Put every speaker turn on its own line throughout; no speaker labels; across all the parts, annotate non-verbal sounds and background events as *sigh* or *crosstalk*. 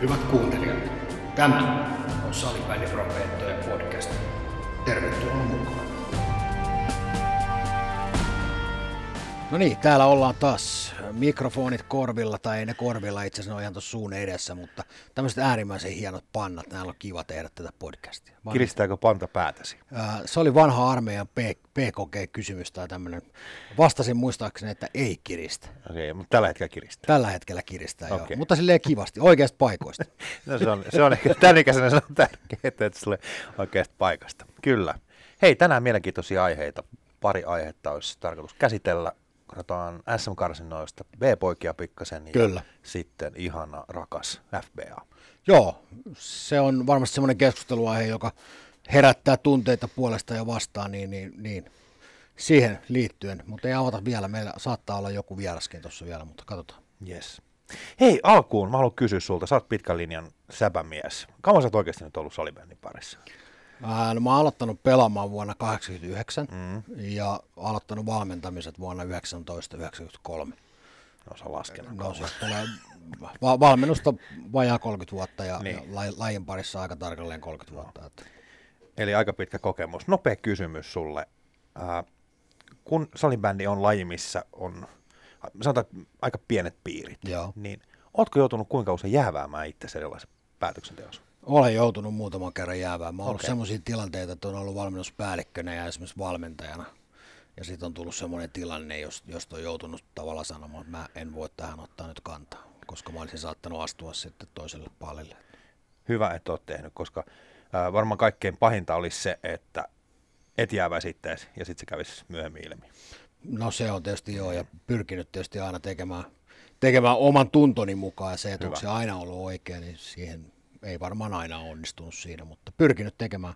Hyvät kuuntelijat, tämä on Salibändiprofeettojen podcast. Tervetuloa mukaan. No niin, täällä ollaan taas mikrofonit korvilla, tai ei ne korvilla, itse asiassa ne on ihan tuossa suun edessä, mutta tämmöiset äärimmäisen hienot pannat, näillä on kiva tehdä tätä podcastia.
Vanha, Kiristääkö panta päätäsi?
Ää, se oli vanha armeijan PKG-kysymys tai tämmöinen. Vastasin muistaakseni, että ei kiristä.
Okei, okay, mutta tällä hetkellä kiristää.
Tällä hetkellä kiristää, okay. joo. Mutta silleen kivasti, oikeasta paikoista. *laughs*
no se on, se on ehkä tämän ikäisenä se on tärkeää, että se oikeasta paikasta. Kyllä. Hei, tänään mielenkiintoisia aiheita. Pari aihetta olisi tarkoitus käsitellä katsotaan SM-karsinoista B-poikia pikkasen ja
Kyllä.
sitten ihana rakas FBA.
Joo, se on varmasti semmoinen keskusteluaihe, joka herättää tunteita puolesta ja vastaan, niin, niin, niin siihen liittyen, mutta ei avata vielä, meillä saattaa olla joku vieraskin tuossa vielä, mutta katsotaan.
Yes. Hei, alkuun mä haluan kysyä sulta, sä oot pitkän linjan säpämies. Kauan sä oot oikeasti nyt ollut salibändin parissa?
Ää, no mä oon aloittanut pelaamaan vuonna 1989 mm. ja aloittanut valmentamiset vuonna 1993.
No sä laskenut.
No se tulee va- valmennusta vajaa 30 vuotta ja, niin. ja lajin parissa aika tarkalleen 30 vuotta. No. Että.
Eli aika pitkä kokemus. Nopea kysymys sulle. Äh, kun salibändi on laji, missä on sanotaan aika pienet piirit,
Joo.
niin ootko joutunut kuinka usein jääväämään itse erilaisen päätöksenteossa?
Olen joutunut muutaman kerran jäävään. Mä oon okay. ollut sellaisia tilanteita, että on ollut valmennuspäällikkönä ja esimerkiksi valmentajana. Ja sitten on tullut sellainen tilanne, jos, josta on joutunut tavallaan sanomaan, että mä en voi tähän ottaa nyt kantaa, koska mä olisin saattanut astua sitten toiselle pallille.
Hyvä, että oot tehnyt, koska varmaan kaikkein pahinta olisi se, että et sitten ja sitten se kävisi myöhemmin ilmi.
No se on tietysti joo, ja pyrkinyt tietysti aina tekemään, tekemään oman tuntoni mukaan, ja se, että onko se aina ollut oikein, niin siihen ei varmaan aina onnistunut siinä, mutta pyrkinyt tekemään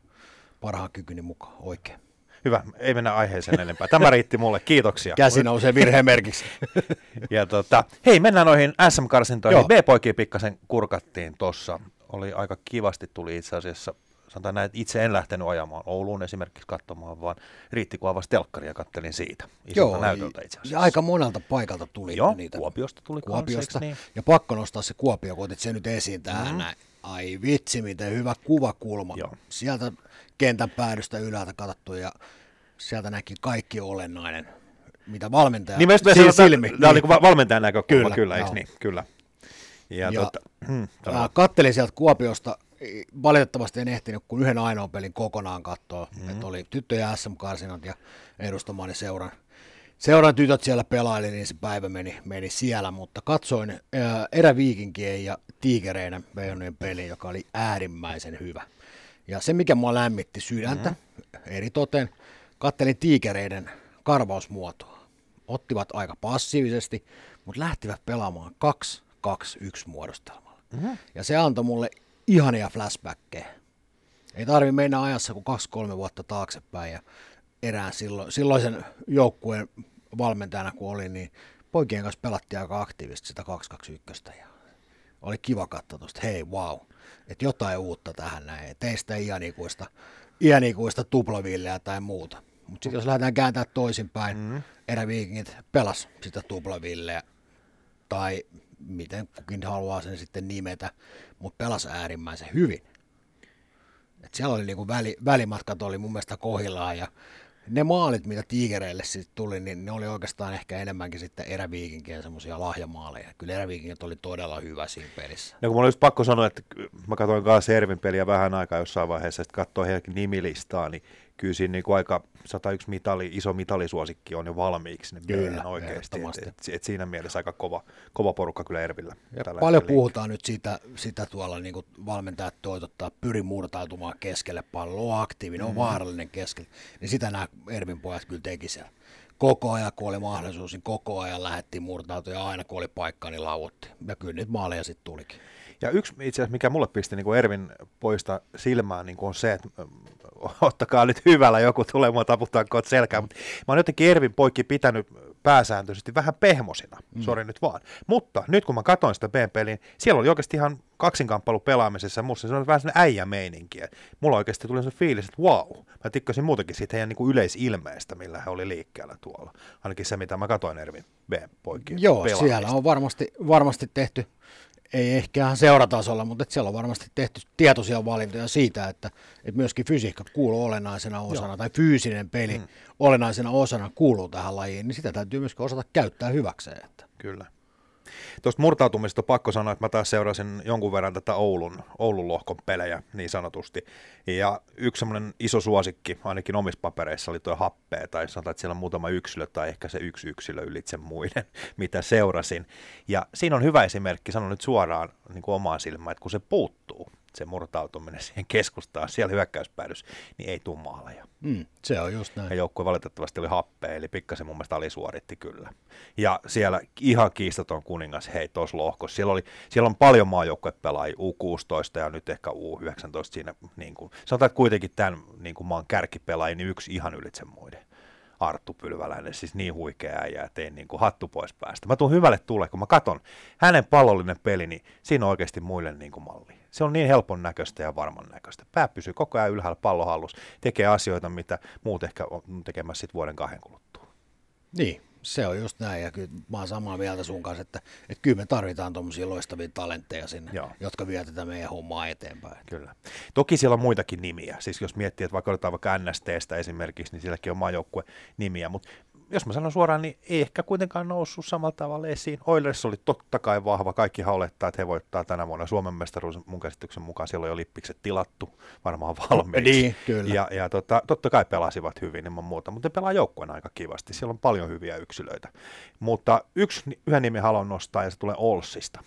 parhaan kykyni mukaan oikein.
Hyvä, ei mennä aiheeseen enempää. Tämä riitti mulle, kiitoksia.
Käsi nousee virhemerkiksi. *laughs*
ja tota, hei, mennään noihin SM-karsintoihin. B-poikia pikkasen kurkattiin tuossa. Oli aika kivasti, tuli itse asiassa sanotaan näin, että itse en lähtenyt ajamaan Ouluun esimerkiksi katsomaan, vaan riitti kun avasi telkkari ja kattelin siitä Joo, näytöltä itse asiassa.
Ja aika monelta paikalta tuli
Joo,
niitä.
Kuopiosta tuli
Kuopiosta. Niin. Ja pakko nostaa se Kuopio, kun otit sen nyt esiin tähän mm-hmm. näin. Ai vitsi, miten hyvä kuvakulma. Joo. Sieltä kentän päädystä ylältä katsottu ja sieltä näki kaikki olennainen, mitä valmentaja
niin
si- silmi.
Tämä niin. oli valmentajan näkökulma, kyllä, kyllä eikö niin? Kyllä.
Ja, ja tota, hmm, kattelin sieltä Kuopiosta, valitettavasti en ehtinyt kuin yhden ainoan pelin kokonaan katsoa, mm-hmm. että oli tyttöjä SM-karsinat ja edustamani seuran seuran tytöt siellä pelaili, niin se päivä meni, meni siellä, mutta katsoin ää, eräviikinkien ja tiikereiden Beijonien peli, joka oli äärimmäisen hyvä. Ja se, mikä mua lämmitti sydäntä, mm-hmm. eri toten, kattelin tiikereiden karvausmuotoa. Ottivat aika passiivisesti, mutta lähtivät pelaamaan 2-2-1 muodostelmalla. Mm-hmm. Ja se antoi mulle ihania flashbackkejä. Ei tarvi mennä ajassa kuin kaksi kolme vuotta taaksepäin ja erään silloin, silloisen joukkueen valmentajana kun olin, niin poikien kanssa pelattiin aika aktiivisesti sitä 221 ja oli kiva katsoa tuosta, hei wow, että jotain uutta tähän näin, teistä iänikuista, iänikuista tuplavilleä tai muuta. Mutta sitten jos lähdetään kääntää toisinpäin, mm-hmm. eräviikingit pelas sitä tuplavilleä tai miten kukin haluaa sen sitten nimetä, mutta pelas äärimmäisen hyvin. Et siellä oli niinku väli, välimatkat oli mun mielestä kohillaan ja ne maalit, mitä Tigereille sitten tuli, niin ne oli oikeastaan ehkä enemmänkin sitten eräviikinkien semmoisia lahjamaaleja. Kyllä eräviikinkit oli todella hyvä siinä pelissä.
No kun mä olisi pakko sanoa, että mä katsoin kanssa Ervin peliä vähän aikaa jossain vaiheessa, että katsoin heidän nimilistaa, niin kyllä siinä niin kuin aika 101 mitali, iso mitalisuosikki on jo valmiiksi niin kyllä, oikeasti. Et, et, et, siinä mielessä aika kova, kova porukka kyllä Ervillä.
Paljon puhutaan nyt siitä, sitä tuolla niin kuin valmentajat toitottaa, pyri murtautumaan keskelle palloa, aktiivinen, mm. on vaarallinen keskelle. Niin sitä nämä Ervin pojat kyllä teki siellä. Koko ajan, kun oli mahdollisuus, niin koko ajan lähdettiin murtautua ja aina kun oli paikka, niin lauotti. Ja kyllä nyt maaleja sitten tulikin.
Ja yksi itse asiassa, mikä mulle pisti niin kuin Ervin poista silmään, niin kuin on se, että ottakaa nyt hyvällä joku taputtaa koot selkään, mutta mä oon jotenkin Ervin poikki pitänyt pääsääntöisesti vähän pehmosina, mm. sori nyt vaan. Mutta nyt kun mä katsoin sitä B-peliä, siellä oli oikeasti ihan kaksinkamppailu pelaamisessa, musta se on vähän sellainen äijämeininki. Mulla oikeasti tuli se fiilis, että wow, mä tikkasin muutenkin siitä heidän niin yleisilmeestä, millä he oli liikkeellä tuolla. Ainakin se, mitä mä katsoin Ervin B-poikien
Joo, pelaamista. siellä on varmasti, varmasti tehty ei ehkä ihan seuratasolla, mutta siellä on varmasti tehty tietoisia valintoja siitä, että, että myöskin fysiikka kuuluu olennaisena osana, Joo. tai fyysinen peli mm. olennaisena osana kuuluu tähän lajiin, niin sitä täytyy myöskin osata käyttää hyväkseen. Että.
Kyllä. Tuosta murtautumisesta on pakko sanoa, että mä taas seurasin jonkun verran tätä Oulun, Oulun lohkon pelejä niin sanotusti. Ja yksi semmoinen iso suosikki, ainakin omissa papereissa, oli tuo happea, tai sanotaan, että siellä on muutama yksilö, tai ehkä se yksi yksilö ylitse muiden, *laughs* mitä seurasin. Ja siinä on hyvä esimerkki, sanon nyt suoraan niin kuin omaan silmään, että kun se puuttuu, se murtautuminen *laughs* siihen keskustaan, siellä hyökkäyspäädys, niin ei tule maaleja.
Mm, se on just näin.
Ja joukkue valitettavasti oli happea, eli pikkasen mun mielestä alisuoritti kyllä. Ja siellä ihan kiistaton kuningas, hei, tuossa lohkossa. Siellä, oli, siellä on paljon maajoukkuepelaajia, U16 ja nyt ehkä U19 siinä. Niin kuin, sanotaan, että kuitenkin tämän niin kuin maan kärkipelaaja, niin yksi ihan ylitse muiden. Arttu Pylväläinen, siis niin huikea äijä, että tein niin kuin hattu pois päästä. Mä tuun hyvälle tulle, kun mä katon hänen pallollinen peli, niin siinä on oikeasti muille niin kuin malli. Se on niin helpon näköistä ja varman näköistä. Pää pysyy koko ajan ylhäällä pallohallus, tekee asioita, mitä muut ehkä on tekemässä sit vuoden kahden kuluttua.
Niin, se on just näin, ja kyllä mä oon samaa mieltä sun kanssa, että, että kyllä me tarvitaan tuommoisia loistavia talentteja sinne, Joo. jotka vie tätä meidän hommaa eteenpäin.
Kyllä. Toki siellä on muitakin nimiä, siis jos miettii, että vaikka otetaan vaikka NSTstä esimerkiksi, niin sielläkin on maajoukkue nimiä, mutta jos mä sanon suoraan, niin ei ehkä kuitenkaan noussut samalla tavalla esiin. Oilers oli totta kai vahva, kaikki olettaa, että he voittaa tänä vuonna Suomen mestaruus mun käsityksen mukaan, siellä oli jo lippikset tilattu varmaan valmiiksi.
Niin, kyllä.
Ja, ja tota, totta kai pelasivat hyvin ilman muuta, mutta ne pelaa joukkueen aika kivasti, siellä on paljon hyviä yksilöitä. Mutta yksi, yhden nimen haluan nostaa ja se tulee Olsista.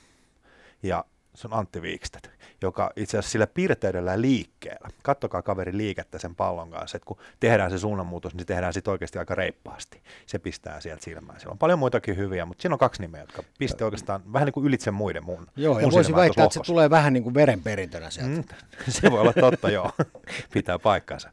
Ja se on Antti Viikstedt, joka itse asiassa sillä pirteydellä liikkeellä, kattokaa kaveri liikettä sen pallon kanssa, että kun tehdään se suunnanmuutos, niin tehdään sitten oikeasti aika reippaasti. Se pistää sieltä silmään. Siellä on paljon muitakin hyviä, mutta siinä on kaksi nimeä, jotka pistää oikeastaan vähän niin kuin ylitse muiden mun.
Joo, ja voisi väittää, että se tulee vähän niin kuin verenperintönä sieltä. Mm, *laughs*
se voi olla totta, joo. *laughs* Pitää paikkansa.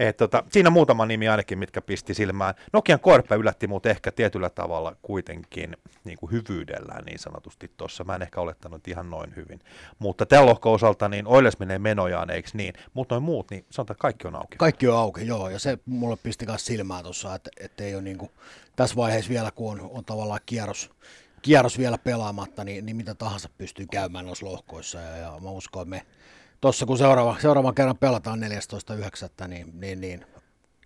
Et tota, siinä muutama nimi ainakin, mitkä pisti silmään. Nokian korpe yllätti mut ehkä tietyllä tavalla kuitenkin niin kuin hyvyydellään niin sanotusti tuossa. Mä en ehkä olettanut ihan noin hyvin. Mutta tällä lohko osalta niin Oiles menee menojaan, eikö niin? Mutta noin muut, niin sanotaan, että kaikki on auki.
Kaikki on auki, joo. Ja se mulle pisti myös silmään tuossa, että, että ei ole niin kuin, tässä vaiheessa vielä, kun on, on tavallaan kierros, kierros vielä pelaamatta, niin, niin mitä tahansa pystyy käymään noissa lohkoissa. Ja, ja mä uskon, että me tuossa kun seuraava, seuraavan kerran pelataan 14.9., niin, niin, niin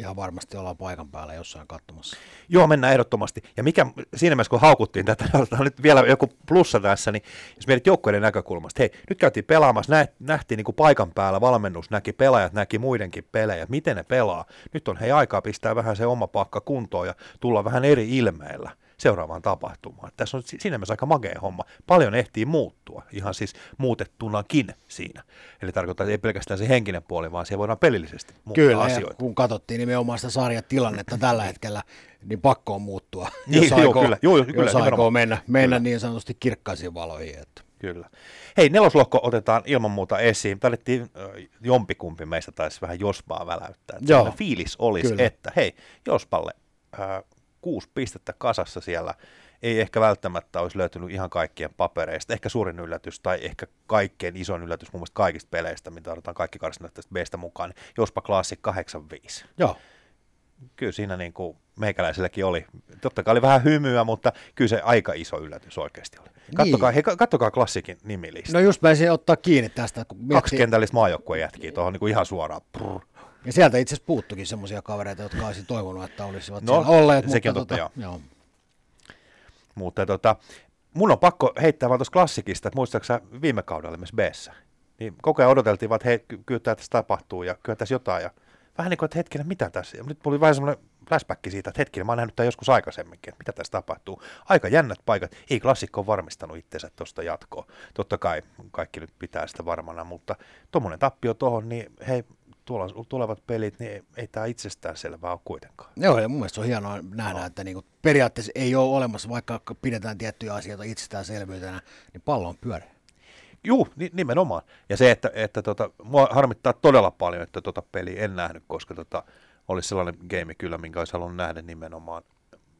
ihan varmasti ollaan paikan päällä jossain katsomassa.
Joo, mennään ehdottomasti. Ja mikä siinä mielessä, kun haukuttiin tätä, *laughs* on nyt vielä joku plussa tässä, niin jos mietit joukkueiden näkökulmasta, hei, nyt käytiin pelaamassa, nähtiin niin kuin paikan päällä, valmennus näki, pelaajat näki muidenkin pelejä, miten ne pelaa. Nyt on hei aikaa pistää vähän se oma pakka kuntoon ja tulla vähän eri ilmeillä seuraavaan tapahtumaan. Tässä on siinä mielessä aika magea homma. Paljon ehtii muuttua, ihan siis muutettunakin siinä. Eli tarkoittaa, että ei pelkästään se henkinen puoli, vaan siellä voidaan pelillisesti muuttaa
Kyllä,
asioita.
kun katsottiin nimenomaan sitä sarjatilannetta tällä hetkellä, niin pakko on muuttua,
niin, *laughs* jos, aikoo,
kyllä, joo, joo, kyllä, jos aikoo mennä, mennä niin sanotusti kirkkaisiin valoihin. Että.
Kyllä. Hei, neloslohko otetaan ilman muuta esiin. Tarvittiin jompikumpi meistä taisi vähän Jospaa väläyttää. Joo, fiilis olisi, kyllä. että hei, Jospalle äh, kuusi pistettä kasassa siellä. Ei ehkä välttämättä olisi löytynyt ihan kaikkien papereista. Ehkä suurin yllätys tai ehkä kaikkein isoin yllätys mun mielestä kaikista peleistä, mitä otetaan kaikki karsinat tästä Bstä mukaan, niin Jospa Classic 85.
Joo.
Kyllä siinä niin kuin meikäläiselläkin oli. Totta kai oli vähän hymyä, mutta kyllä se aika iso yllätys oikeasti oli. Kattokaa, niin. hei, kattokaa klassikin nimilista.
No just mä ottaa kiinni tästä.
Kun miettii... Kaksi kentällistä maajoukkueen jätkiä tuohon niin kuin ihan suoraan. Prr.
Ja sieltä itse asiassa puuttukin semmoisia kavereita, jotka olisi toivonut, että olisivat no, siellä olleet.
Sekin mutta on totta, tota, joo. joo. Mutta tota, mun on pakko heittää vaan tuosta klassikista, että muistaaksä viime kaudella myös b niin koko ajan odoteltiin vaan, että hei, kyllä tässä tapahtuu ja kyllä tässä jotain. Ja vähän niin kuin, että hetkinen, mitä tässä? Nyt tuli vähän semmoinen flashback siitä, että hetkinen, mä oon nähnyt tämän joskus aikaisemminkin, että mitä tässä tapahtuu. Aika jännät paikat. Ei klassikko ole varmistanut itsensä tuosta jatkoa. Totta kai kaikki nyt pitää sitä varmana, mutta tuommoinen tappio tuohon, niin hei, tuolla, tulevat pelit, niin ei tämä itsestään selvää ole kuitenkaan.
Joo, ja mun mielestä on hienoa nähdä, no. että niinku periaatteessa ei ole olemassa, vaikka pidetään tiettyjä asioita itsestäänselvyytenä, niin pallo on pyöreä.
Juu, nimenomaan. Ja se, että, että tota, mua harmittaa todella paljon, että tota peliä en nähnyt, koska tota, olisi sellainen game kyllä, minkä olisi halunnut nähdä nimenomaan,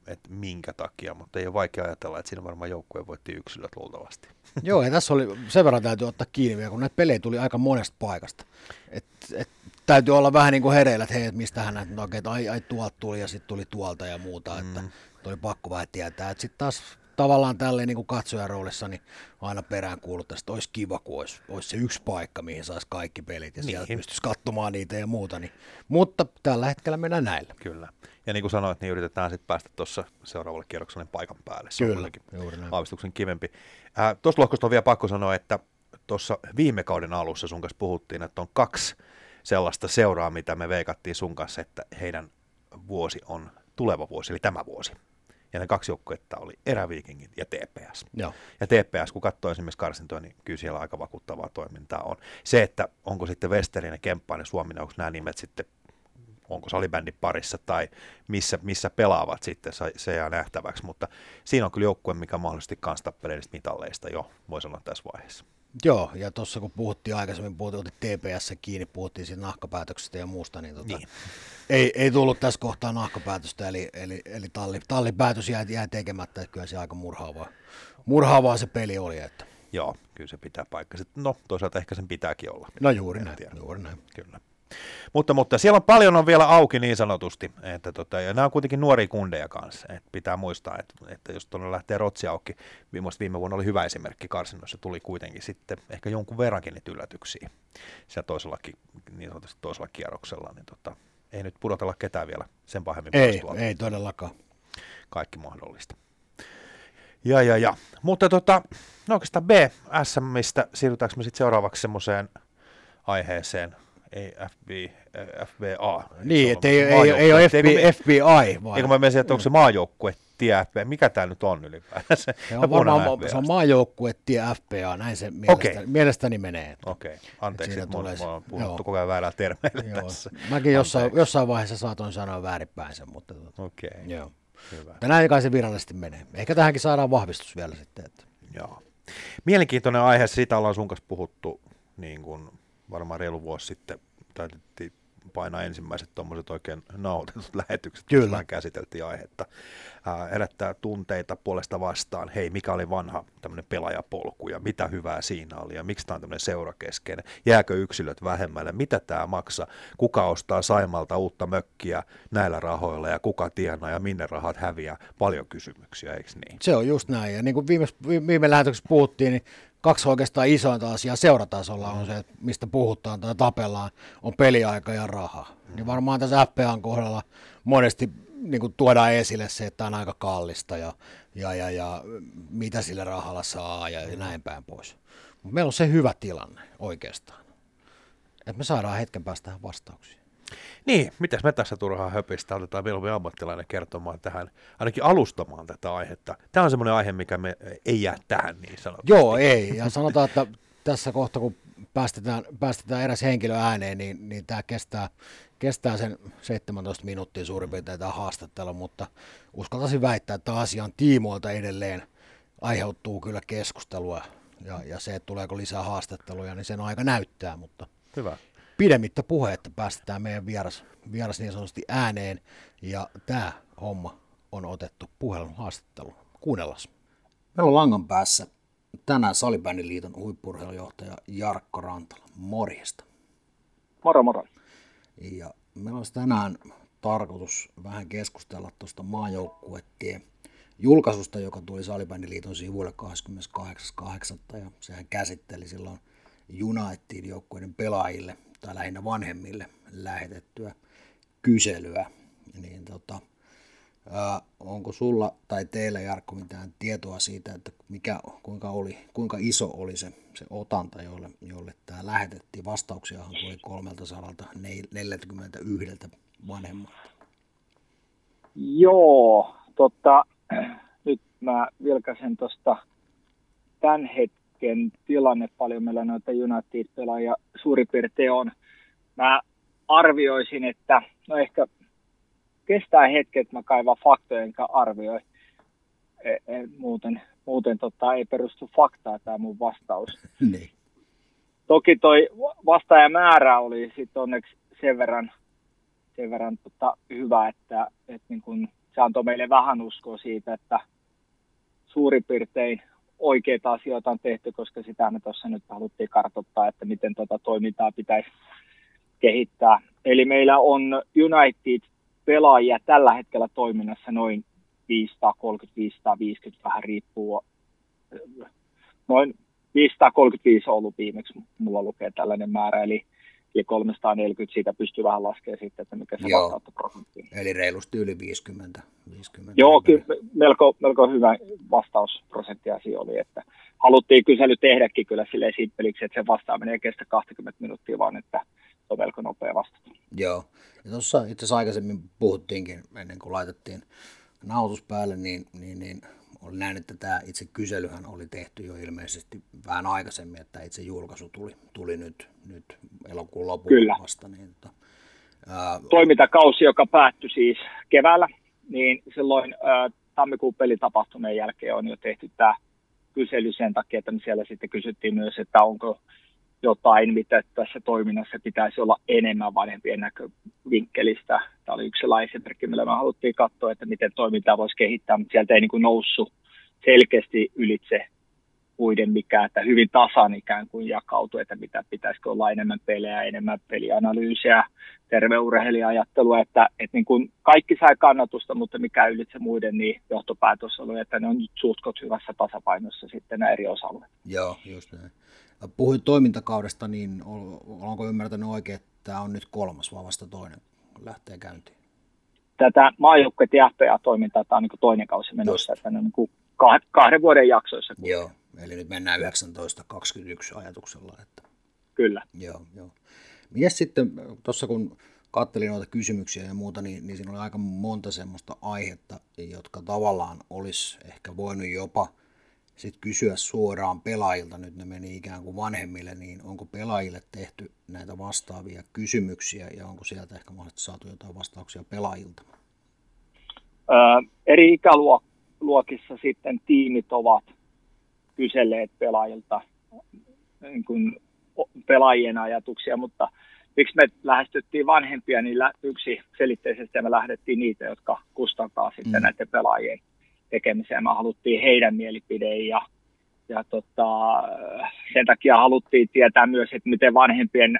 että minkä takia, mutta ei ole vaikea ajatella, että siinä varmaan joukkue voitti yksilöt luultavasti. *laughs*
Joo, ja tässä oli, sen verran täytyy ottaa kiinni kun näitä pelejä tuli aika monesta paikasta. Et, et, täytyy olla vähän niin kuin hereillä, että hei, että mistähän näitä, no, että ai, ai tuolta tuli ja sitten tuli tuolta ja muuta, mm. että oli pakko vähän tietää. Sitten taas tavallaan tälleen niin kuin katsojan roolissa niin aina perään kuuluttaa, että olisi kiva, kun olisi, olisi se yksi paikka, mihin saisi kaikki pelit ja niin. sieltä pystyisi katsomaan niitä ja muuta. Niin. Mutta tällä hetkellä mennään näillä.
Kyllä. Ja niin kuin sanoit, niin yritetään sitten päästä tuossa seuraavalle kierrokselle paikan päälle. Se
Kyllä, on juuri näin.
aavistuksen kivempi. Äh, Tuosta lohkosta on vielä pakko sanoa, että tuossa viime kauden alussa sun kanssa puhuttiin, että on kaksi sellaista seuraa, mitä me veikattiin sun kanssa, että heidän vuosi on tuleva vuosi, eli tämä vuosi. Ja ne kaksi joukkuetta oli Eräviikingit ja TPS.
Joo.
Ja TPS, kun katsoo esimerkiksi karsintoja, niin kyllä siellä aika vakuuttavaa toimintaa on. Se, että onko sitten Westerin ja Kemppainen ja Suominen, onko nämä nimet sitten onko salibändin parissa tai missä, missä pelaavat sitten, se jää nähtäväksi, mutta siinä on kyllä joukkue, mikä mahdollisesti tappelee mitalleista jo, voi sanoa tässä vaiheessa.
Joo, ja tuossa kun puhuttiin aikaisemmin, puhuttiin TPS kiinni, puhuttiin siitä nahkapäätöksestä ja muusta, niin, tota, niin. Ei, ei tullut tässä kohtaa nahkapäätöstä, eli, eli, eli talli, tallipäätös jäi, jäi tekemättä, että kyllä se aika murhaavaa, murhaavaa se peli oli. Että.
Joo, kyllä se pitää paikka. No, toisaalta ehkä sen pitääkin olla.
No juuri näin, juuri näin.
Kyllä. Mutta, mutta siellä on paljon on vielä auki niin sanotusti, että tota, ja nämä on kuitenkin nuoria kundeja kanssa, että pitää muistaa, että, että jos tuonne lähtee rotsi auki, viime, viime vuonna oli hyvä esimerkki karsinnoissa, tuli kuitenkin sitten ehkä jonkun verrankin niitä yllätyksiä siellä toisellakin, niin sanotusti toisella kierroksella, niin tota, ei nyt pudotella ketään vielä sen pahemmin.
Ei, ei todellakaan.
Kaikki mahdollista. Ja, ja, ja. Mutta tota, no oikeastaan B, SMistä siirrytäänkö me sitten seuraavaksi semmoiseen aiheeseen, ei FB, äh, FBA.
Niin, että ei, ei, ei ole FBI, me, FBI
vaan. Eikö mä menisin, että onko se maajoukkue tie FBA, mikä tämä nyt on ylipäätään? Se,
se on, varmaan, se on maajoukkue tie FBA, näin se mielestäni, okay. mielestäni menee.
Okei, okay. anteeksi, että mä oon puhuttu koko ajan väärää termeillä joo. tässä.
Mäkin jossain, jossain vaiheessa saatoin sanoa väärinpäin sen, mutta
Okei. Okay.
Joo. Hyvä. näin kai se virallisesti menee. Ehkä tähänkin saadaan vahvistus vielä sitten. Että.
Joo. Mielenkiintoinen aihe, siitä ollaan sun kanssa puhuttu niin kuin varmaan reilu vuosi sitten taidettiin painaa ensimmäiset tuommoiset oikein nautetut *laughs* lähetykset,
Kyllä. vähän
käsiteltiin aihetta. Ää, herättää tunteita puolesta vastaan, hei mikä oli vanha tämmöinen pelaajapolku ja mitä hyvää siinä oli ja miksi tämä on tämmöinen seurakeskeinen, jääkö yksilöt vähemmälle, mitä tämä maksaa, kuka ostaa Saimalta uutta mökkiä näillä rahoilla ja kuka tienaa ja minne rahat häviää, paljon kysymyksiä, eikö niin?
Se on just näin ja niin kuin viime, viime lähetyksessä puhuttiin, niin kaksi oikeastaan isointa asiaa seuratasolla on se, mistä puhutaan tai tapellaan, on peliaika ja raha. Niin varmaan tässä FPAn kohdalla monesti niin kuin tuodaan esille se, että on aika kallista ja, ja, ja, ja mitä sillä rahalla saa ja, ja näin päin pois. Mutta meillä on se hyvä tilanne oikeastaan, että me saadaan hetken päästä tähän vastauksiin.
Niin, mitäs me tässä turhaa höpistä otetaan mieluummin ammattilainen kertomaan tähän, ainakin alustamaan tätä aihetta. Tämä on semmoinen aihe, mikä me ei jää tähän niin sanotusti.
Joo, ei. Ja sanotaan, että tässä kohta, kun päästetään, päästetään eräs henkilö ääneen, niin, niin tämä kestää, kestää sen 17 minuuttia suurin piirtein tämä haastattelu, mutta uskaltaisin väittää, että asian tiimoilta edelleen aiheutuu kyllä keskustelua ja, ja se, että tuleeko lisää haastatteluja, niin sen aika näyttää, mutta
Hyvä
pidemmittä että päästetään meidän vieras, vieras niin sanotusti ääneen. Ja tämä homma on otettu puhelun haastatteluun. Kuunnellaan. Meillä on langan päässä tänään Salibändiliiton huippurheilujohtaja Jarkko Rantala. Morjesta.
Moro moro.
Ja meillä olisi tänään tarkoitus vähän keskustella tuosta maajoukkuettien julkaisusta, joka tuli Salibändiliiton sivuille 28.8. ja sehän käsitteli silloin United joukkueiden pelaajille tai lähinnä vanhemmille lähetettyä kyselyä, niin tota, ää, onko sulla tai teillä Jarkko mitään tietoa siitä, että mikä, kuinka, oli, kuinka iso oli se, se otanta, jolle, jolle tämä lähetettiin? Vastauksiahan tuli 341 vanhemmalta.
Joo, tota, nyt mä vilkaisen tuosta tämän hetken hetken tilanne, paljon meillä noita United-pelaajia suurin piirtein on. Mä arvioisin, että no ehkä kestää hetki, että mä kaivan faktoja enkä arvioi. E, e, muuten muuten tota, ei perustu faktaa tämä mun vastaus.
Niin.
Toki toi vastaajamäärä oli sitten onneksi sen verran, sen verran tota, hyvä, että, että niin kun, se antoi meille vähän uskoa siitä, että suurin piirtein oikeita asioita on tehty, koska sitä me tuossa nyt haluttiin kartoittaa, että miten tuota toimintaa pitäisi kehittää. Eli meillä on United-pelaajia tällä hetkellä toiminnassa noin 530-550, vähän riippuu. Noin 535 on ollut viimeksi, mulla lukee tällainen määrä, eli, eli 340 siitä pystyy vähän laskemaan sitten, että mikä se vastaanottoprosentti on.
Eli reilusti yli 50. 50
Joo, kyllä melko, melko hyvä vastausprosentti asia oli, että haluttiin kysely tehdäkin kyllä sille simppeliksi, että se vastaaminen ei kestä 20 minuuttia, vaan että se on melko nopea vastaus.
Joo, ja tuossa itse asiassa aikaisemmin puhuttiinkin ennen kuin laitettiin nautus päälle, niin, niin, niin olen näin, että tämä itse kyselyhän oli tehty jo ilmeisesti vähän aikaisemmin, että itse julkaisu tuli, tuli nyt, nyt elokuun lopulla Kyllä. vasta. Niin, että,
ää... Toimintakausi, joka päättyi siis keväällä, niin silloin ää, tammikuun pelitapahtumien jälkeen on jo tehty tämä kysely sen takia, että siellä sitten kysyttiin myös, että onko jotain, mitä tässä toiminnassa pitäisi olla enemmän vanhempien näkövinkkelistä. Tämä oli yksi sellainen esimerkki, millä me haluttiin katsoa, että miten toimintaa voisi kehittää, mutta sieltä ei niin kuin noussut selkeästi ylitse muiden mikä, että hyvin tasan ikään kuin jakautuu, että mitä pitäisikö olla enemmän pelejä, enemmän pelianalyysiä, terveurheilijaajattelua, että, että niin kuin kaikki sai kannatusta, mutta mikä ylitse muiden, niin johtopäätös oli, että ne on nyt suhtkot hyvässä tasapainossa sitten nämä eri osa-alueet.
Joo, just näin. Puhuin toimintakaudesta, niin onko ymmärtänyt oikein, että tämä on nyt kolmas, vai vasta toinen, kun lähtee käyntiin?
Tätä maajoukkueet ja toimintaa, tämä on niin toinen kausi menossa, Just. että ne on niin kahden vuoden jaksoissa.
Joo, eli nyt mennään 19-21 ajatuksella. Että...
Kyllä.
Joo, joo. Mies sitten, tuossa kun kattelin noita kysymyksiä ja muuta, niin, niin siinä oli aika monta semmoista aihetta, jotka tavallaan olisi ehkä voinut jopa – sitten kysyä suoraan pelaajilta, nyt ne meni ikään kuin vanhemmille, niin onko pelaajille tehty näitä vastaavia kysymyksiä ja onko sieltä ehkä mahdollisesti saatu jotain vastauksia pelaajilta?
Ö, eri ikäluokissa sitten tiimit ovat kyselleet pelaajilta niin kuin pelaajien ajatuksia, mutta miksi me lähestyttiin vanhempia, niin yksi selitteisesti me lähdettiin niitä, jotka kustantaa sitten mm. näiden pelaajien tekemiseen. Me haluttiin heidän mielipideen ja, ja tota, sen takia haluttiin tietää myös, että miten vanhempien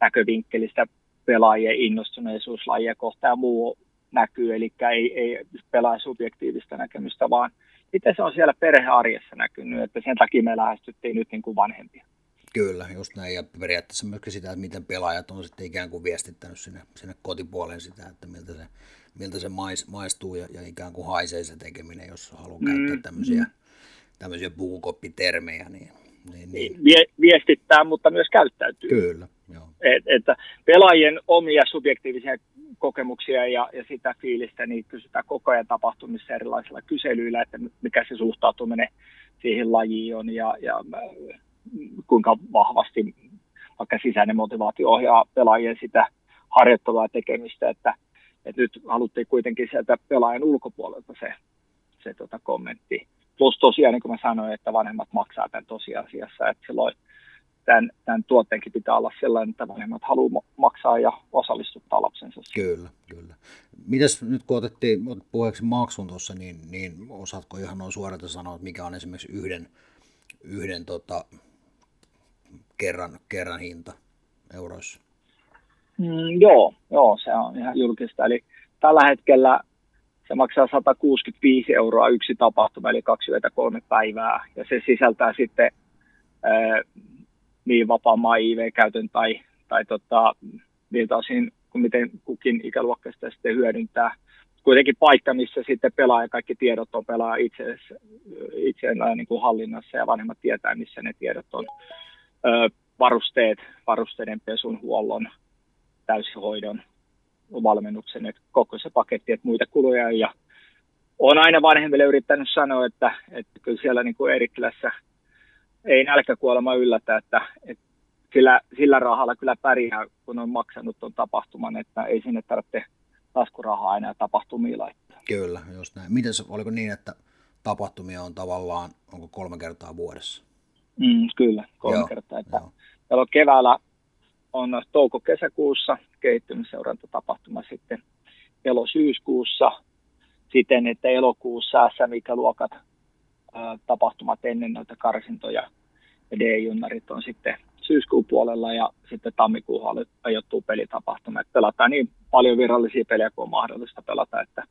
näkövinkkelistä pelaajien innostuneisuus lajia kohtaan ja muu näkyy, eli ei, ei pelaa subjektiivista näkemystä, vaan miten se on siellä perhearjessa näkynyt, että sen takia me lähestyttiin nyt niin kuin vanhempia.
Kyllä, just näin. Ja periaatteessa myöskin sitä, että miten pelaajat on sitten ikään kuin viestittänyt sinne, sinne kotipuoleen sitä, että miltä se miltä se mais, maistuu ja, ja ikään kuin haisee se tekeminen, jos haluaa mm. käyttää tämmöisiä, mm. tämmöisiä puukoppitermejä. Niin,
niin, niin. Vie, viestittää, mutta myös käyttäytyy.
Kyllä. Joo.
Et, että pelaajien omia subjektiivisia kokemuksia ja, ja sitä fiilistä niin kysytään koko ajan tapahtumissa erilaisilla kyselyillä, että mikä se suhtautuminen siihen lajiin on ja, ja äh, kuinka vahvasti vaikka sisäinen motivaatio ohjaa pelaajien sitä harjoittelua tekemistä, että et nyt haluttiin kuitenkin sieltä pelaajan ulkopuolelta se, se tota kommentti. Plus tosiaan, niin kuin mä sanoin, että vanhemmat maksaa tämän tosiasiassa, että silloin tämän, tämän tuotteenkin pitää olla sellainen, että vanhemmat haluaa maksaa ja osallistuttaa lapsensa.
Kyllä, kyllä. Mitäs nyt kun otettiin puheeksi maksun tuossa, niin, niin osaatko ihan noin suorata sanoa, että mikä on esimerkiksi yhden, yhden tota, kerran, kerran hinta euroissa?
Mm, joo, joo, se on ihan julkista. Eli tällä hetkellä se maksaa 165 euroa yksi tapahtuma, eli kaksi yötä kolme päivää. Ja se sisältää sitten niin vapaa IV-käytön tai, tai tota, niiltä osin, kuin miten kukin ikäluokka sitä sitten hyödyntää. Kuitenkin paikka, missä sitten pelaaja, kaikki tiedot on pelaa itse, itseään niin kuin hallinnassa ja vanhemmat tietää, missä ne tiedot on. Ö, varusteet, varusteiden pesun, huollon, täysihoidon, valmennuksen, että koko se paketti, että muita kuluja ja on aina vanhemmille yrittänyt sanoa, että, että kyllä siellä niin kuin Eerikkilässä ei nälkäkuolema yllätä, että, että sillä, sillä rahalla kyllä pärjää, kun on maksanut tuon tapahtuman, että ei sinne tarvitse taskurahaa enää tapahtumia laittaa.
Kyllä, just näin. Miten oliko niin, että tapahtumia on tavallaan, onko kolme kertaa vuodessa?
Mm, kyllä, kolme Joo, kertaa. Että on keväällä on touko-kesäkuussa kehittymisseurantatapahtuma sitten elo-syyskuussa siten, että elokuussa SM-ikäluokat tapahtumat ennen noita karsintoja ja D-junnarit on sitten syyskuun puolella ja sitten tammikuuhun ajoittuu pelitapahtuma. Että pelataan niin paljon virallisia pelejä kuin on mahdollista pelata, että,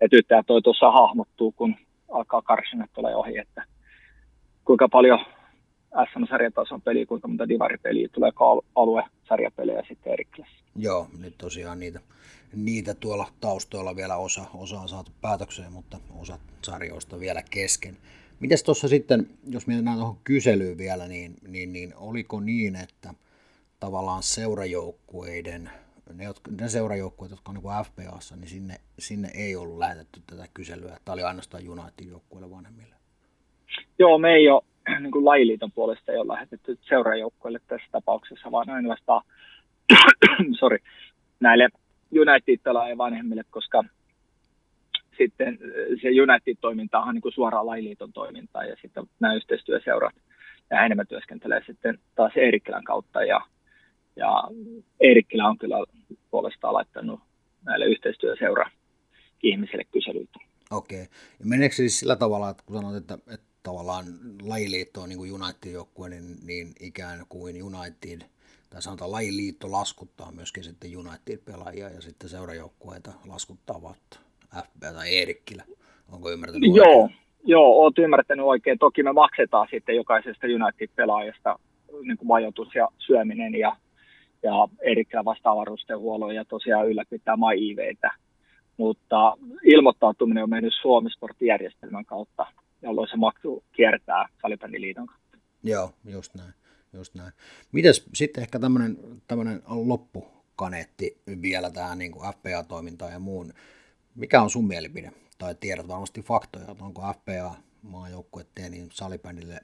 että tyttäjä toi tuossa hahmottuu, kun alkaa karsinat tulee ohi, että kuinka paljon SM-sarjatason peliä, kuinka monta divaripeliä, tulee alue-sarjapelejä sitten eri
Joo, nyt tosiaan niitä, niitä tuolla taustoilla vielä osa, osa on saatu päätökseen, mutta osa sarjoista vielä kesken. Mites tuossa sitten, jos mennään tuohon kyselyyn vielä, niin, niin, niin oliko niin, että tavallaan seurajoukkueiden, ne, ne seurajoukkueet, jotka on niin FPAssa, niin sinne, sinne ei ollut lähetetty tätä kyselyä. Tämä oli ainoastaan Unitedin joukkueille vanhemmille.
Joo, me ei ole, *clears throat* niin kuin lajiliiton puolesta ei ole lähetetty seurajoukkueille tässä tapauksessa, vaan ainoastaan *clears throat* sorry, näille United-pelaajien vanhemmille, koska sitten se United-toiminta on niin suoraan lajiliiton toimintaa ja sitten nämä yhteistyöseurat ja enemmän työskentelee sitten taas Eerikkilän kautta ja, ja Eerikkilä on kyllä puolestaan laittanut näille yhteistyöseura ihmisille kyselyitä.
Okei. Ja meneekö siis sillä tavalla, että kun sanoit, että, että tavallaan lajiliitto on niin United-joukkue, niin, niin ikään kuin United, tai sanotaan lajiliitto laskuttaa myöskin sitten United-pelaajia ja sitten seurajoukkueita laskuttavat FB tai Eerikkilä. Onko ymmärtänyt
Joo, oikein? joo, olet ymmärtänyt oikein. Toki me maksetaan sitten jokaisesta United-pelaajasta niin kuin majoitus ja syöminen ja, ja Eerikkilä vastaavarustehuollon ja tosiaan ylläpitää MyIVitä. Mutta ilmoittautuminen on mennyt Suomisportin järjestelmän kautta, jolloin se maksu kiertää Salibändiliiton kautta.
Joo, just näin. Just näin. Mites sitten ehkä tämmöinen, loppukaneetti vielä tähän niin FPA-toimintaan ja muun. Mikä on sun mielipide? Tai tiedät varmasti faktoja, että onko FPA maajoukkuetteen niin salibändille,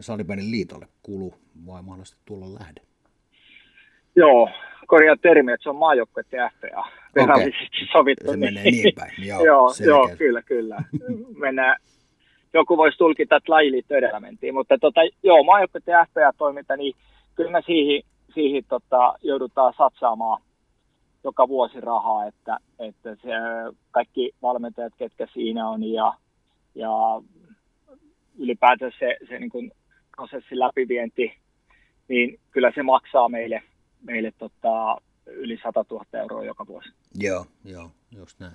salibändin liitolle kulu vai mahdollisesti tulla lähde?
Joo, korjaa termi, että se on maajoukkuetteen FPA.
Okay. sovittu. Se menee niin päin. *laughs* Joo,
joo, joo, kyllä, kyllä. Mennään, joku voisi tulkita, että lajiliitto edellä mentiin, mutta tota, joo, maajoukkuetteen FPA-toiminta, niin kyllä me siihen, siihen tota, joudutaan satsaamaan joka vuosi rahaa, että, että se, kaikki valmentajat, ketkä siinä on ja, ja ylipäätään se, se niin kuin prosessin läpivienti, niin kyllä se maksaa meille, meille tota, yli 100 000 euroa joka vuosi.
Joo, joo, just näin.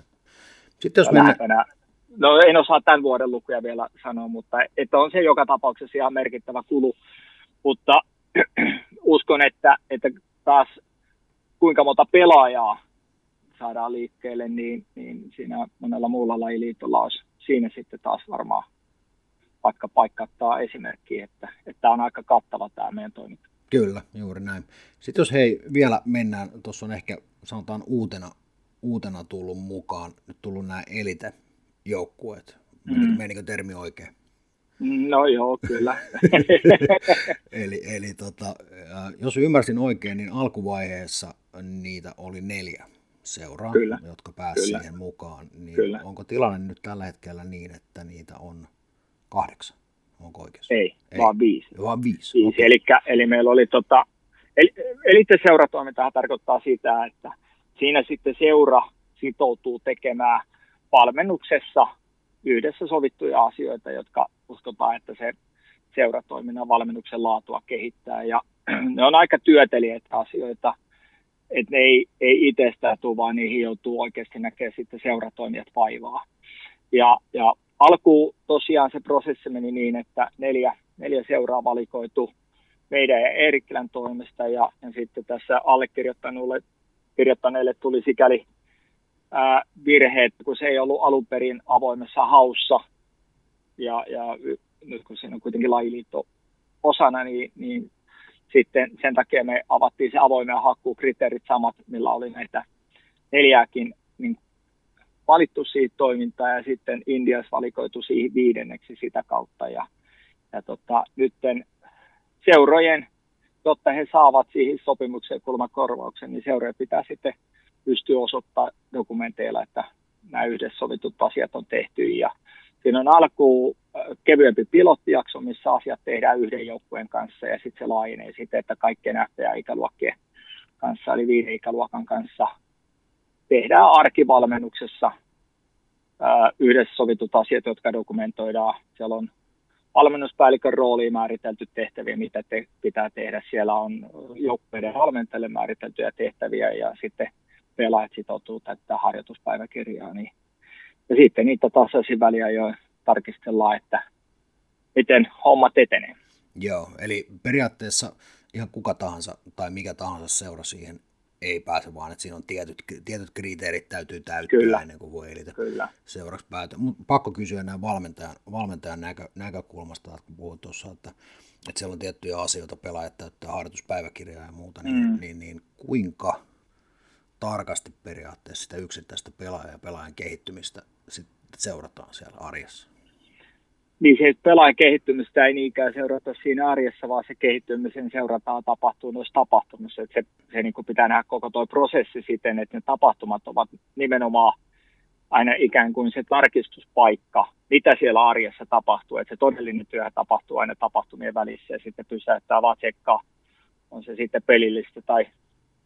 Sitten jos mennään...
No en osaa tämän vuoden lukuja vielä sanoa, mutta että on se joka tapauksessa ihan merkittävä kulu. Mutta *clears throat* uskon, että, että taas kuinka monta pelaajaa saadaan liikkeelle, niin, niin siinä monella muulla lajiliitolla olisi siinä sitten taas varmaan vaikka paikkauttaa esimerkki, että, että on aika kattava tämä meidän toiminta.
Kyllä, juuri näin. Sitten jos hei vielä mennään, tuossa on ehkä sanotaan uutena, uutena tullut mukaan, nyt tullut nämä elite-joukkueet. Mm. Menikö termi oikein?
No joo, kyllä. *laughs*
eli eli tota, jos ymmärsin oikein, niin alkuvaiheessa niitä oli neljä seuraa, Kyllä. jotka pääsivät siihen mukaan. Niin Kyllä. Onko tilanne nyt tällä hetkellä niin, että niitä on kahdeksan? Onko oikeassa?
Ei, Ei. vaan viisi.
Vaan viisi.
viisi. Okay. Eli, eli meillä oli tota, eli, seuratoimintahan tarkoittaa sitä, että siinä sitten seura sitoutuu tekemään valmennuksessa yhdessä sovittuja asioita, jotka uskotaan, että se seuratoiminnan valmennuksen laatua kehittää. Ja *clears throat* ne on aika työtelijöitä asioita, että ne ei, ei itsestään tule, vaan niihin joutuu oikeasti näkemään sitten seuratoimijat vaivaa. Ja, ja alkuun tosiaan se prosessi meni niin, että neljä, neljä seuraa valikoitu meidän ja Eerikkilän toimesta ja, ja sitten tässä allekirjoittaneille kirjoittaneille tuli sikäli ää, virhe, että kun se ei ollut alun perin avoimessa haussa ja, ja nyt kun siinä on kuitenkin lajiliitto osana, niin, niin sitten sen takia me avattiin se avoimen kriteerit samat, millä oli näitä neljääkin niin valittu siitä toimintaa ja sitten Indias valikoitu siihen viidenneksi sitä kautta. Ja, ja tota, nytten seurojen, jotta he saavat siihen sopimukseen kulmakorvauksen, niin seurojen pitää sitten pystyä osoittamaan dokumenteilla, että nämä yhdessä sovitut asiat on tehty ja Siinä on alkuun kevyempi pilottijakso, missä asiat tehdään yhden joukkueen kanssa ja sitten se laajenee sitten, että kaikkien FPA-ikäluokkien kanssa, eli viiden ikäluokan kanssa tehdään arkivalmennuksessa yhdessä sovitut asiat, jotka dokumentoidaan. Siellä on valmennuspäällikön rooliin määritelty tehtäviä, mitä te, pitää tehdä. Siellä on joukkueiden valmentajille määriteltyjä tehtäviä ja sitten pelaajat sitoutuu tätä harjoituspäiväkirjaa, niin ja sitten niitä tasaisin väliä jo tarkistellaan, että miten hommat etenee.
Joo, eli periaatteessa ihan kuka tahansa tai mikä tahansa seura siihen ei pääse, vaan että siinä on tietyt, tietyt kriteerit täytyy täyttää Kyllä. ennen kuin voi elitä Kyllä. seuraavaksi päätä. Mutta pakko kysyä näin valmentajan, valmentajan näkö, näkökulmasta, kun puhut tuossa, että, että siellä on tiettyjä asioita, pelaajat täyttää harjoituspäiväkirjaa ja muuta, niin, mm. niin, niin kuinka tarkasti periaatteessa sitä yksittäistä pelaajaa ja pelaajan kehittymistä sit seurataan siellä arjessa?
niin se pelaajan kehittymistä ei niinkään seurata siinä arjessa, vaan se kehittymisen seurataan tapahtuu noissa tapahtumissa. Että se, se niin pitää nähdä koko tuo prosessi siten, että ne tapahtumat ovat nimenomaan aina ikään kuin se tarkistuspaikka, mitä siellä arjessa tapahtuu. Että se todellinen työ tapahtuu aina tapahtumien välissä ja sitten pysäyttää vaan tsekkaa, on se sitten pelillistä tai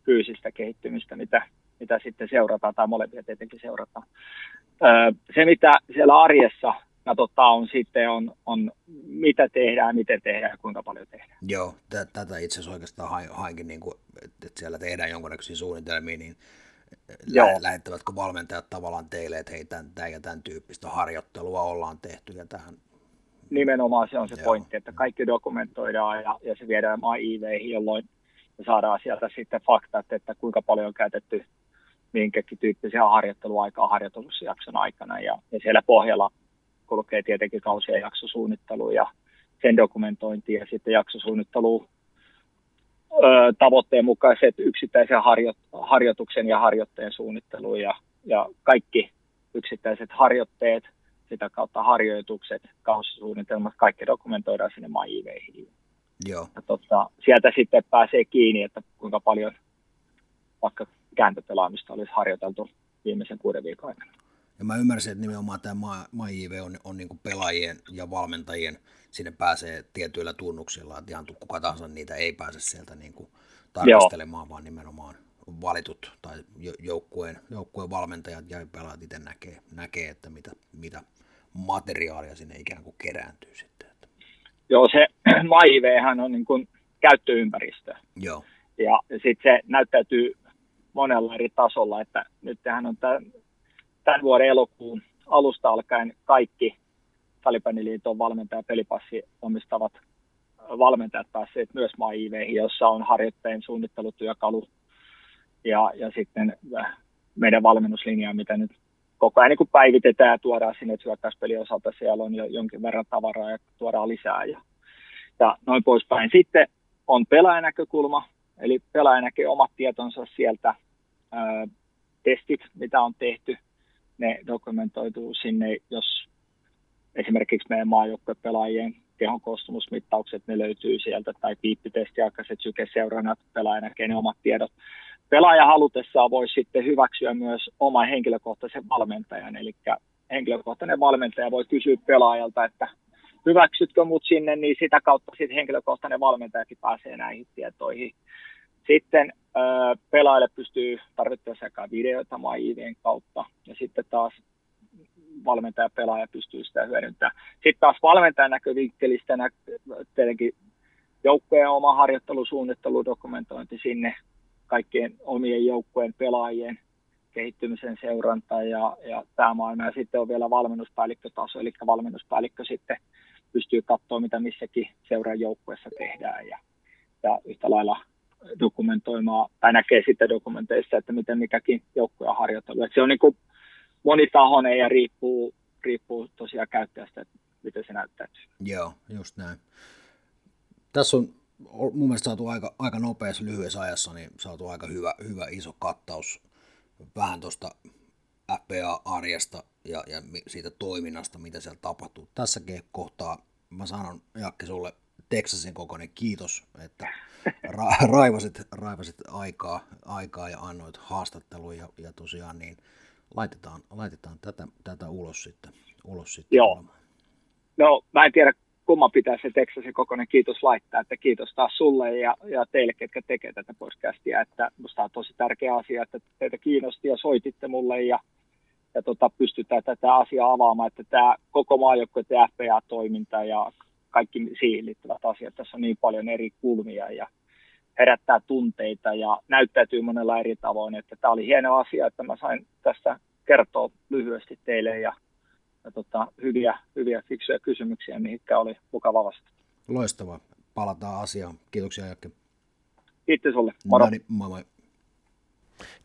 fyysistä kehittymistä, mitä, mitä sitten seurataan tai molempia tietenkin seurataan. Se, mitä siellä arjessa katsotaan on sitten on, on, mitä tehdään, miten tehdään ja kuinka paljon tehdään.
Joo, tätä itse asiassa oikeastaan hainkin, niin kuin, että siellä tehdään jonkunnäköisiä suunnitelmia, niin Joo. lähettävätkö valmentajat tavallaan teille, että hei, tämän, tämän ja tämän tyyppistä harjoittelua ollaan tehty ja tähän
Nimenomaan se on se Joo. pointti, että kaikki dokumentoidaan ja, ja se viedään MyIVeihin, jolloin saadaan sieltä sitten faktat, että kuinka paljon on käytetty minkäkin tyyppisiä harjoitteluaikaa harjoitusjakson aikana ja, ja siellä pohjalla kulkee tietenkin kausien jaksosuunnittelu ja sen dokumentointi ja sitten jaksosuunnittelu tavoitteen mukaiset yksittäisen harjo, harjoituksen ja harjoitteen suunnittelu ja, ja kaikki yksittäiset harjoitteet, sitä kautta harjoitukset, kausisuunnitelmat, kaikki dokumentoidaan sinne MyIVeihin.
Joo.
Ja totta, sieltä sitten pääsee kiinni, että kuinka paljon vaikka kääntöpelaamista olisi harjoiteltu viimeisen kuuden viikon aikana.
Ja mä ymmärsin, että nimenomaan tämä MyIV on, on niin pelaajien ja valmentajien, sinne pääsee tietyillä tunnuksilla, että ihan kuka tahansa niitä ei pääse sieltä niin kuin tarkastelemaan, Joo. vaan nimenomaan valitut tai joukkueen, joukkueen valmentajat ja pelaajat itse näkee, näkee että mitä, mitä materiaalia sinne ikään kuin kerääntyy sitten.
Joo, se *clears throat* MyIV on niin kuin käyttöympäristö.
Joo.
Ja sitten se näyttäytyy monella eri tasolla, että nyt on tämä tämän vuoden elokuun alusta alkaen kaikki Talibäniliiton valmentaja pelipassi omistavat valmentajat päässeet myös MyIVeihin, jossa on harjoitteen suunnittelutyökalu ja, ja sitten äh, meidän valmennuslinjaa, mitä nyt koko ajan niin päivitetään ja tuodaan sinne hyökkäyspelin osalta. Siellä on jo jonkin verran tavaraa ja tuodaan lisää ja, ja noin poispäin. Sitten on pelaajanäkökulma, eli pelaaja näkee omat tietonsa sieltä, testit, mitä on tehty, ne dokumentoituu sinne, jos esimerkiksi meidän maajoukkuepelaajien kehon koostumusmittaukset, ne löytyy sieltä, tai piippitestiaikaiset sykeseurannat, pelaaja näkee ne omat tiedot. Pelaaja halutessaan voi sitten hyväksyä myös oman henkilökohtaisen valmentajan, eli henkilökohtainen valmentaja voi kysyä pelaajalta, että hyväksytkö mut sinne, niin sitä kautta sitten henkilökohtainen valmentajakin pääsee näihin tietoihin. Sitten pelaajalle pystyy tarvittaessa sekä videoita MyIVien kautta ja sitten taas valmentaja pelaaja pystyy sitä hyödyntämään. Sitten taas valmentajan näkövinkkelistä nä- tietenkin joukkojen oma harjoittelusuunnittelu, dokumentointi sinne, kaikkien omien joukkojen pelaajien kehittymisen seuranta ja, ja tämä maailma. Ja sitten on vielä valmennuspäällikkötaso, eli valmennuspäällikkö sitten pystyy katsoa, mitä missäkin seuran joukkueessa tehdään ja, ja yhtä lailla dokumentoimaan, tai näkee sitten dokumenteissa, että miten mikäkin joukkue on harjoitellut. se on niin kuin monitahoinen ja riippuu, riippuu tosiaan käyttäjästä, että miten se näyttäytyy.
Joo, just näin. Tässä on mun mielestä saatu aika, aika nopeassa lyhyessä ajassa, niin saatu aika hyvä, hyvä iso kattaus vähän tuosta FPA-arjesta ja, ja siitä toiminnasta, mitä siellä tapahtuu. Tässäkin kohtaa mä sanon Jakke sulle Texasin kokoinen kiitos, että ra- raivasit, raivasit aikaa, aikaa ja annoit haastattelun ja, ja tosiaan niin laitetaan, laitetaan tätä, tätä ulos sitten. Ulos sitten
Joo. Olemaan. No mä en tiedä kumman pitää se Texasin kokoinen kiitos laittaa, että kiitos taas sulle ja, ja teille, ketkä tekee tätä podcastia, että musta on tosi tärkeä asia, että teitä kiinnosti ja soititte mulle ja, ja tota, pystytään tätä asiaa avaamaan, että tämä koko maajoukkue FPA-toiminta ja kaikki siihen liittyvät asiat, tässä on niin paljon eri kulmia ja herättää tunteita ja näyttäytyy monella eri tavoin. Että tämä oli hieno asia, että mä sain tässä kertoa lyhyesti teille ja, ja tota, hyviä, hyviä fiksuja kysymyksiä, mihinkä oli mukava vastata.
Loistavaa. Palataan asiaan. Kiitoksia Jakke.
Kiitos sulle. Moro.
No niin, moi moi.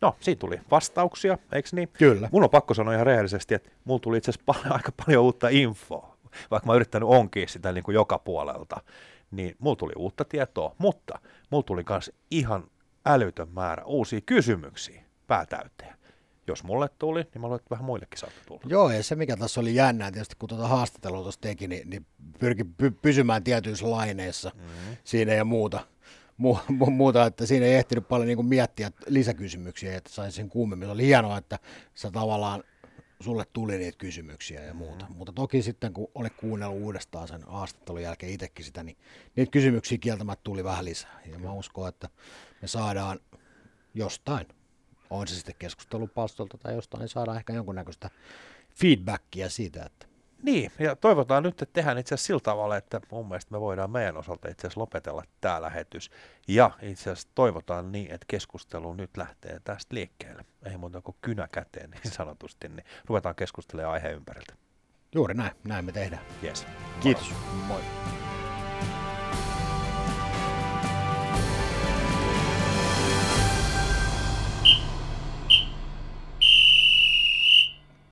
No, siinä tuli vastauksia, eikö niin?
Kyllä.
Mun on pakko sanoa ihan rehellisesti, että mulla tuli itse asiassa paljon, *laughs* aika paljon uutta infoa, vaikka mä oon yrittänyt onkia sitä niin kuin joka puolelta, niin mulla tuli uutta tietoa, mutta mulla tuli myös ihan älytön määrä uusia kysymyksiä päätäyteen. Jos mulle tuli, niin mä luulen, että vähän muillekin saattaa tulla.
Joo, ja se mikä tässä oli jännää, tietysti kun tuota haastattelua tuossa teki, niin, niin pyrki py, pysymään tietyissä laineissa mm-hmm. siinä ja muuta. Mu, mu, muuta, että siinä ei ehtinyt paljon niin kuin miettiä lisäkysymyksiä, että sain sen kuumemmin. Se oli hienoa, että sä tavallaan sulle tuli niitä kysymyksiä ja muuta. Mm-hmm. Mutta toki sitten, kun olet kuunnellut uudestaan sen haastattelun jälkeen itsekin sitä, niin niitä kysymyksiä kieltämättä tuli vähän lisää. Ja mä uskon, että me saadaan jostain, on se sitten keskustelupalstolta tai jostain, niin saadaan ehkä jonkunnäköistä feedbackia siitä, että
niin, ja toivotaan nyt, että tehdään itse asiassa sillä tavalla, että mun mielestä me voidaan meidän osalta itse asiassa lopetella tämä lähetys. Ja itse asiassa toivotaan niin, että keskustelu nyt lähtee tästä liikkeelle. Ei muuta kuin kynä käteen niin sanotusti, niin ruvetaan keskustelemaan aiheen ympäriltä.
Juuri näin, näin me tehdään.
Yes.
Kiitos. Moi.